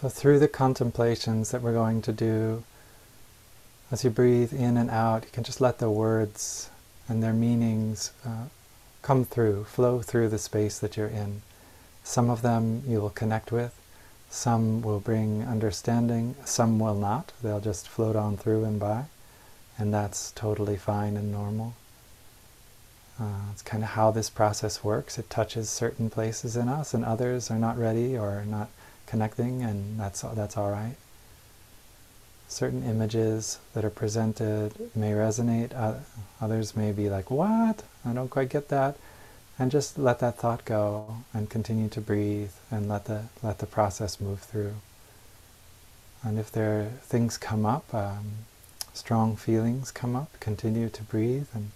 So, through the contemplations that we're going to do, as you breathe in and out, you can just let the words and their meanings uh, come through, flow through the space that you're in. Some of them you will connect with, some will bring understanding, some will not. They'll just float on through and by, and that's totally fine and normal. Uh, it's kind of how this process works. It touches certain places in us, and others are not ready or not connecting, and that's that's all right. Certain images that are presented may resonate. Uh, others may be like, "What? I don't quite get that." And just let that thought go, and continue to breathe, and let the let the process move through. And if there are things come up, um, strong feelings come up, continue to breathe and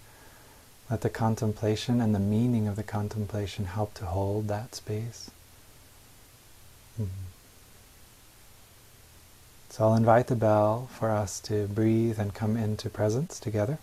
let the contemplation and the meaning of the contemplation help to hold that space. Mm-hmm. So I'll invite the bell for us to breathe and come into presence together.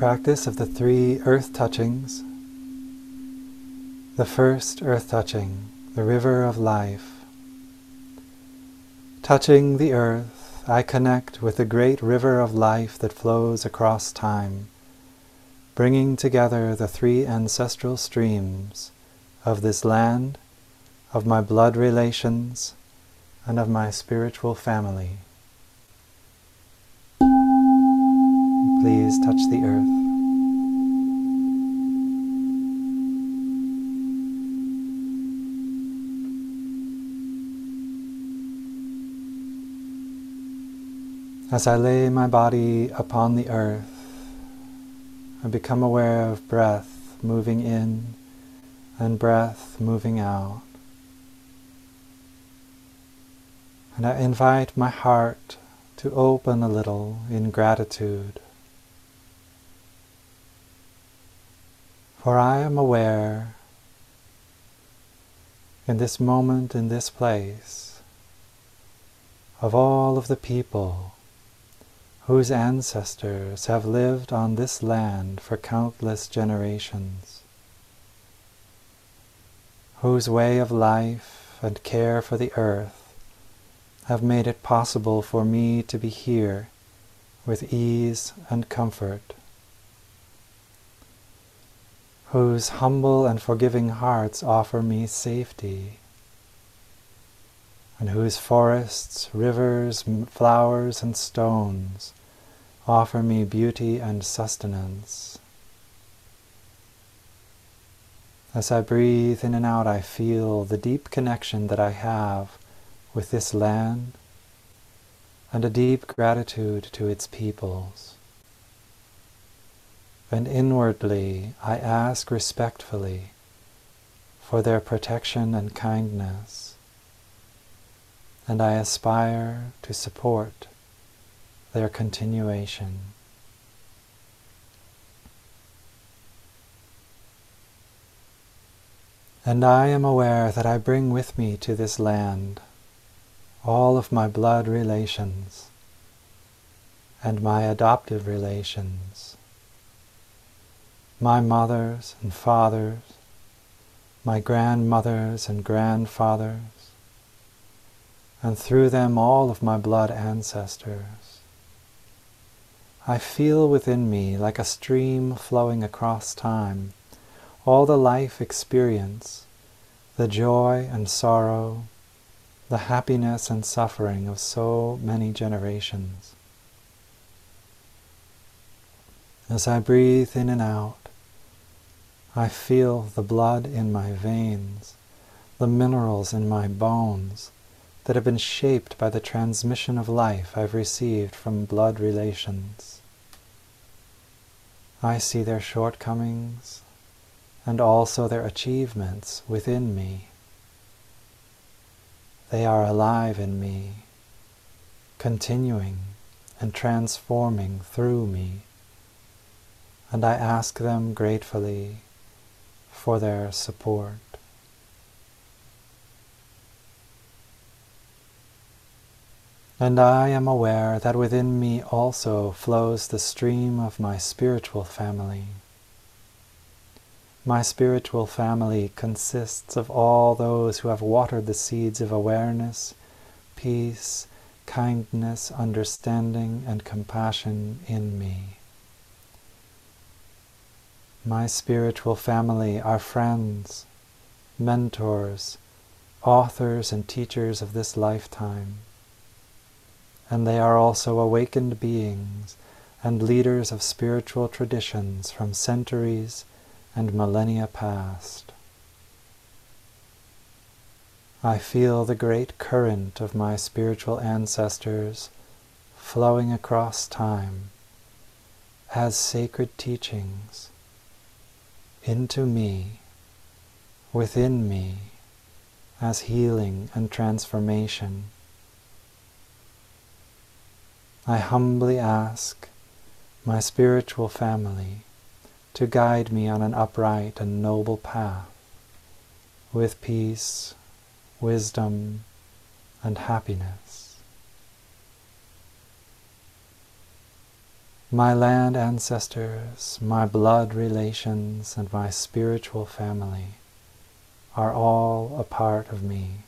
Practice of the three earth touchings. The first earth touching, the river of life. Touching the earth, I connect with the great river of life that flows across time, bringing together the three ancestral streams of this land, of my blood relations, and of my spiritual family. Please touch the earth. As I lay my body upon the earth, I become aware of breath moving in and breath moving out. And I invite my heart to open a little in gratitude. For I am aware in this moment, in this place, of all of the people whose ancestors have lived on this land for countless generations, whose way of life and care for the earth have made it possible for me to be here with ease and comfort whose humble and forgiving hearts offer me safety, and whose forests, rivers, flowers, and stones offer me beauty and sustenance. As I breathe in and out, I feel the deep connection that I have with this land and a deep gratitude to its peoples. And inwardly I ask respectfully for their protection and kindness, and I aspire to support their continuation. And I am aware that I bring with me to this land all of my blood relations and my adoptive relations my mothers and fathers, my grandmothers and grandfathers, and through them all of my blood ancestors. I feel within me, like a stream flowing across time, all the life experience, the joy and sorrow, the happiness and suffering of so many generations. As I breathe in and out, I feel the blood in my veins, the minerals in my bones that have been shaped by the transmission of life I've received from blood relations. I see their shortcomings and also their achievements within me. They are alive in me, continuing and transforming through me, and I ask them gratefully for their support. And I am aware that within me also flows the stream of my spiritual family. My spiritual family consists of all those who have watered the seeds of awareness, peace, kindness, understanding, and compassion in me. My spiritual family are friends, mentors, authors, and teachers of this lifetime and they are also awakened beings and leaders of spiritual traditions from centuries and millennia past. I feel the great current of my spiritual ancestors flowing across time as sacred teachings into me, within me, as healing and transformation. I humbly ask my spiritual family to guide me on an upright and noble path with peace, wisdom, and happiness. My land ancestors, my blood relations, and my spiritual family are all a part of me.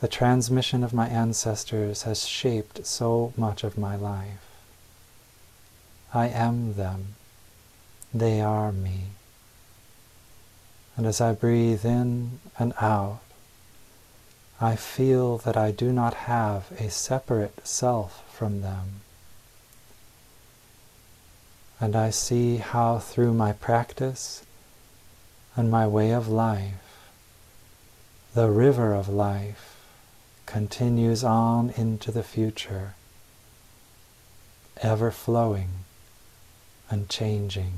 The transmission of my ancestors has shaped so much of my life. I am them. They are me. And as I breathe in and out, I feel that I do not have a separate self from them. And I see how through my practice and my way of life, the river of life continues on into the future, ever flowing and changing.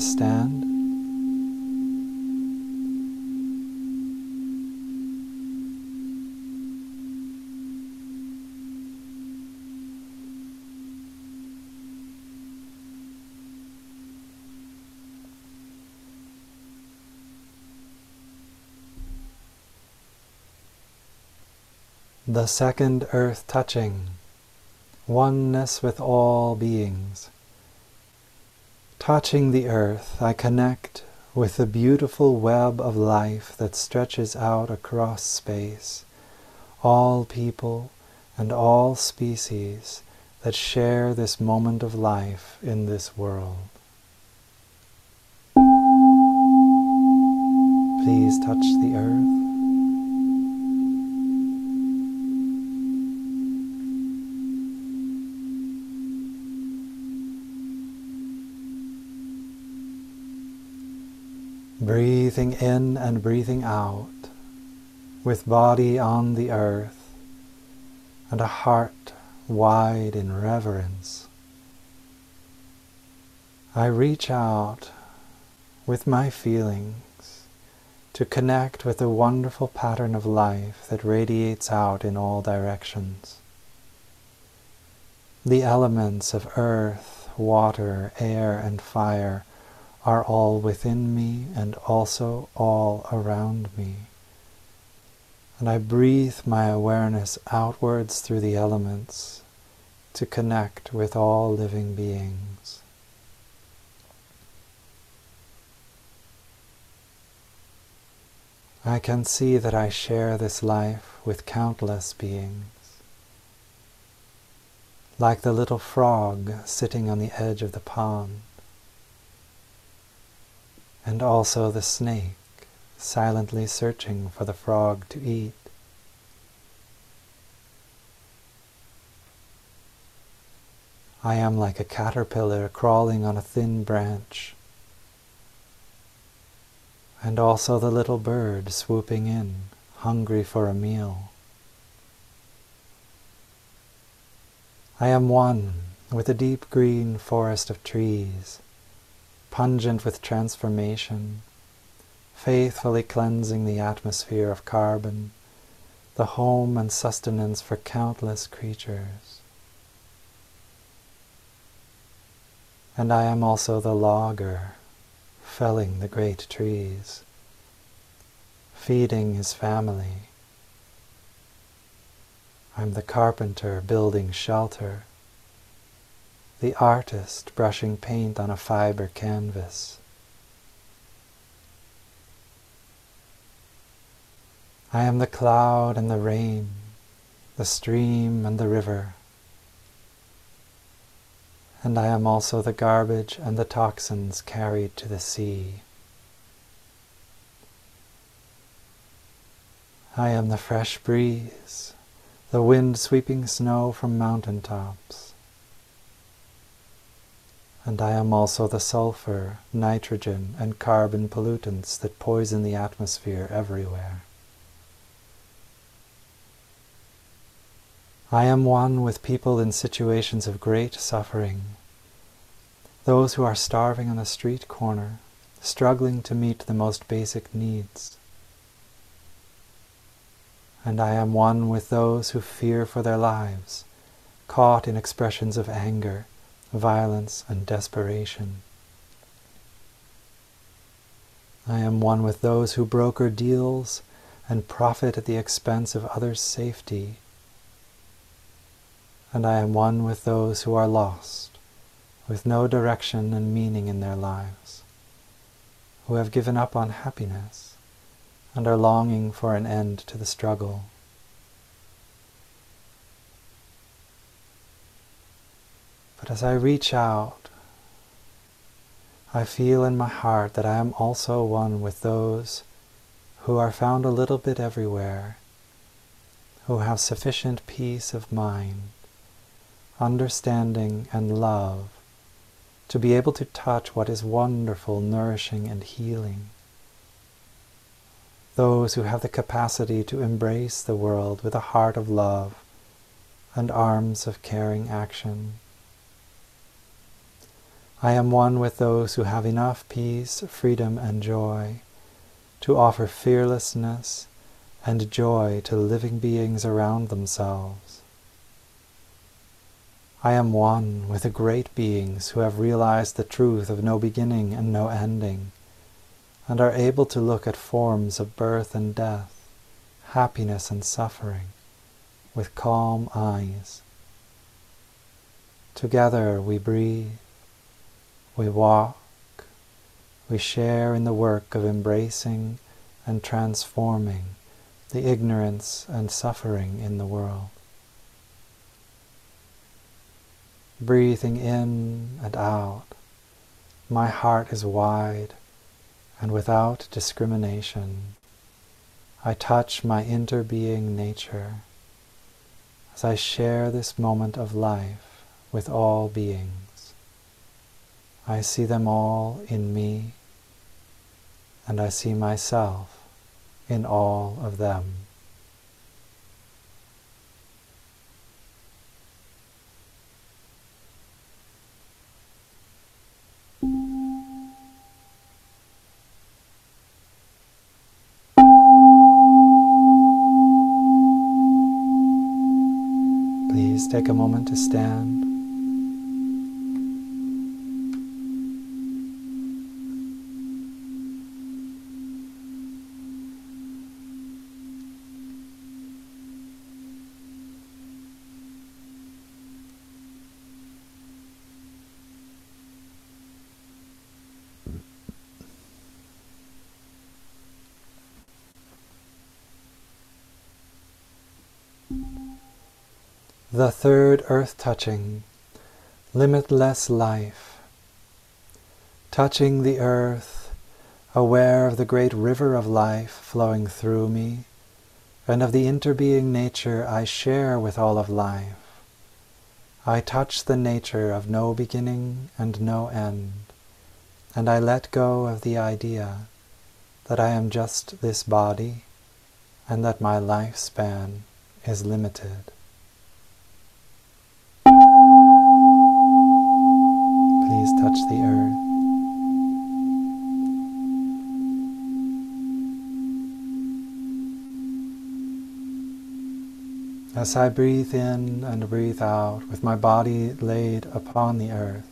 A moment to stand. The second earth touching, oneness with all beings. Touching the earth, I connect with the beautiful web of life that stretches out across space, all people and all species that share this moment of life in this world. Please touch the earth. Breathing in and breathing out, with body on the earth and a heart wide in reverence. I reach out with my feelings to connect with the wonderful pattern of life that radiates out in all directions. The elements of earth, water, air, and fire are all within me and also all around me. And I breathe my awareness outwards through the elements to connect with all living beings. I can see that I share this life with countless beings. Like the little frog sitting on the edge of the pond and also the snake silently searching for the frog to eat. I am like a caterpillar crawling on a thin branch, and also the little bird swooping in, hungry for a meal. I am one with the deep green forest of trees pungent with transformation, faithfully cleansing the atmosphere of carbon, the home and sustenance for countless creatures. And I am also the logger, felling the great trees, feeding his family. I'm the carpenter building shelter, the artist brushing paint on a fiber canvas. I am the cloud and the rain, the stream and the river and I am also the garbage and the toxins carried to the sea. I am the fresh breeze, the wind sweeping snow from mountain tops. And I am also the sulfur, nitrogen, and carbon pollutants that poison the atmosphere everywhere. I am one with people in situations of great suffering, those who are starving on a street corner, struggling to meet the most basic needs. And I am one with those who fear for their lives, caught in expressions of anger, violence, and desperation. I am one with those who broker deals and profit at the expense of others' safety and I am one with those who are lost, with no direction and meaning in their lives, who have given up on happiness and are longing for an end to the struggle. But as I reach out, I feel in my heart that I am also one with those who are found a little bit everywhere, who have sufficient peace of mind understanding, and love to be able to touch what is wonderful, nourishing, and healing. Those who have the capacity to embrace the world with a heart of love and arms of caring action. I am one with those who have enough peace, freedom, and joy to offer fearlessness and joy to living beings around themselves. I am one with the great beings who have realized the truth of no beginning and no ending, and are able to look at forms of birth and death, happiness and suffering, with calm eyes. Together we breathe, we walk, we share in the work of embracing and transforming the ignorance and suffering in the world. breathing in and out, my heart is wide and without discrimination. I touch my interbeing nature as I share this moment of life with all beings. I see them all in me, and I see myself in all of them. Please take a moment to stand. Third earth touching, limitless life. Touching the earth, aware of the great river of life flowing through me, and of the interbeing nature I share with all of life. I touch the nature of no beginning and no end, and I let go of the idea that I am just this body and that my lifespan is limited. Please touch the earth. As I breathe in and breathe out with my body laid upon the earth,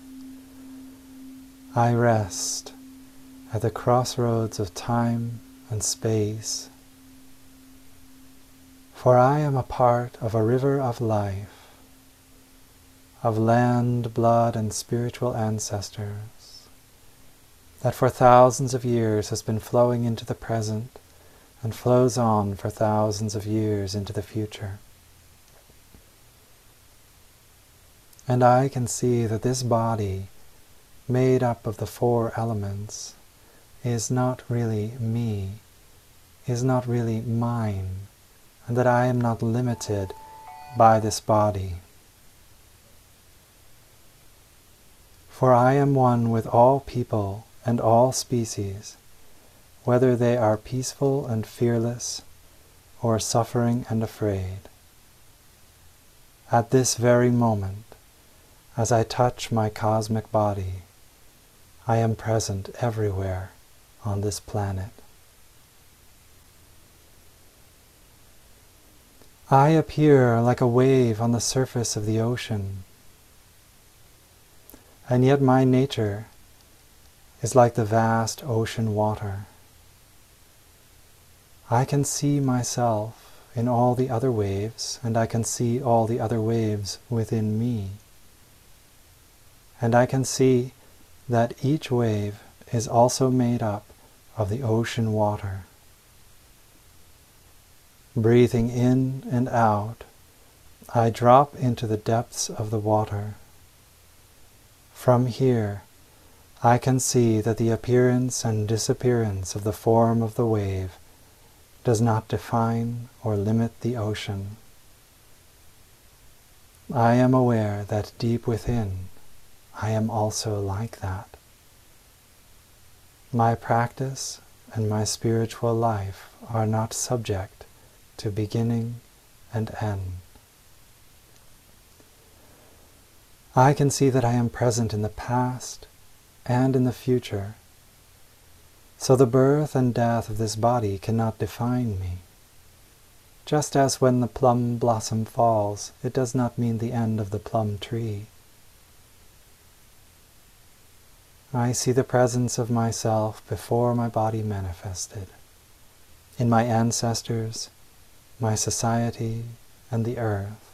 I rest at the crossroads of time and space. For I am a part of a river of life, of land, blood, and spiritual ancestors, that for thousands of years has been flowing into the present and flows on for thousands of years into the future. And I can see that this body, made up of the four elements, is not really me, is not really mine, and that I am not limited by this body. For I am one with all people and all species, whether they are peaceful and fearless, or suffering and afraid. At this very moment, as I touch my cosmic body, I am present everywhere on this planet. I appear like a wave on the surface of the ocean, and yet my nature is like the vast ocean water. I can see myself in all the other waves, and I can see all the other waves within me. And I can see that each wave is also made up of the ocean water. Breathing in and out, I drop into the depths of the water. From here, I can see that the appearance and disappearance of the form of the wave does not define or limit the ocean. I am aware that deep within I am also like that. My practice and my spiritual life are not subject to beginning and end. I can see that I am present in the past and in the future. So the birth and death of this body cannot define me. Just as when the plum blossom falls, it does not mean the end of the plum tree. I see the presence of myself before my body manifested, in my ancestors, my society, and the earth.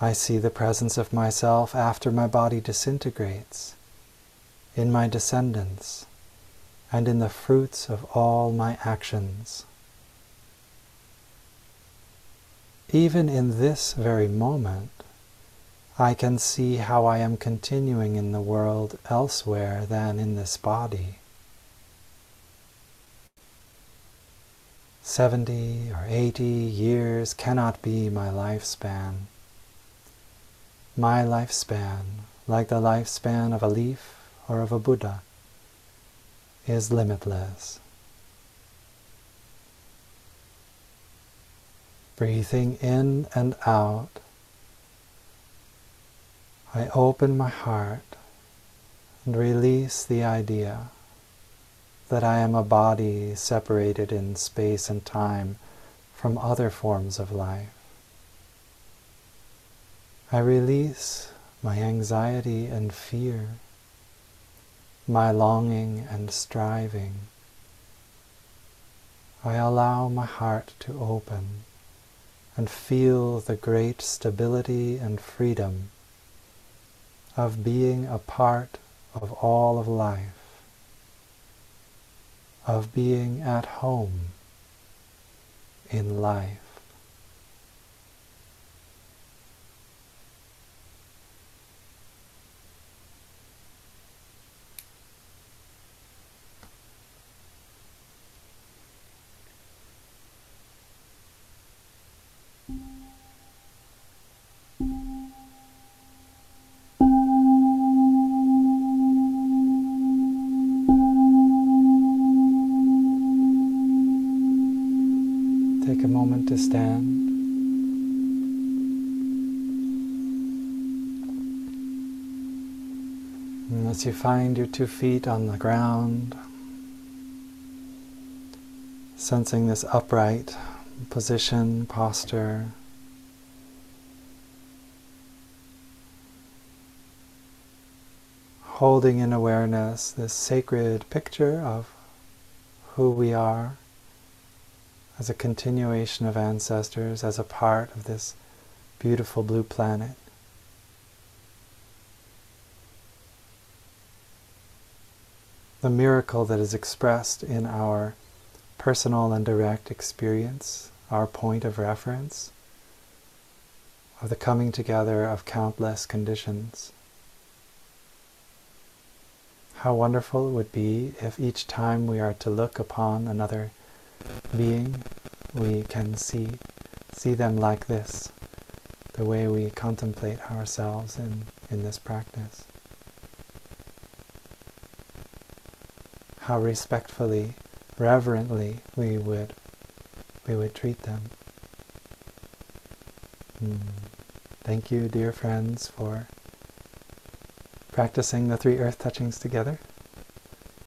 I see the presence of myself after my body disintegrates, in my descendants, and in the fruits of all my actions. Even in this very moment, I can see how I am continuing in the world elsewhere than in this body. Seventy or eighty years cannot be my lifespan. My lifespan, like the lifespan of a leaf or of a Buddha, is limitless. Breathing in and out I open my heart and release the idea that I am a body separated in space and time from other forms of life. I release my anxiety and fear, my longing and striving. I allow my heart to open and feel the great stability and freedom of being a part of all of life, of being at home in life. And as you find your two feet on the ground, sensing this upright position, posture, holding in awareness this sacred picture of who we are as a continuation of ancestors, as a part of this beautiful blue planet. The miracle that is expressed in our personal and direct experience, our point of reference, of the coming together of countless conditions. How wonderful it would be if each time we are to look upon another being, we can see see them like this, the way we contemplate ourselves in, in this practice. How respectfully, reverently we would we would treat them. Mm. Thank you, dear friends, for practicing the three earth touchings together.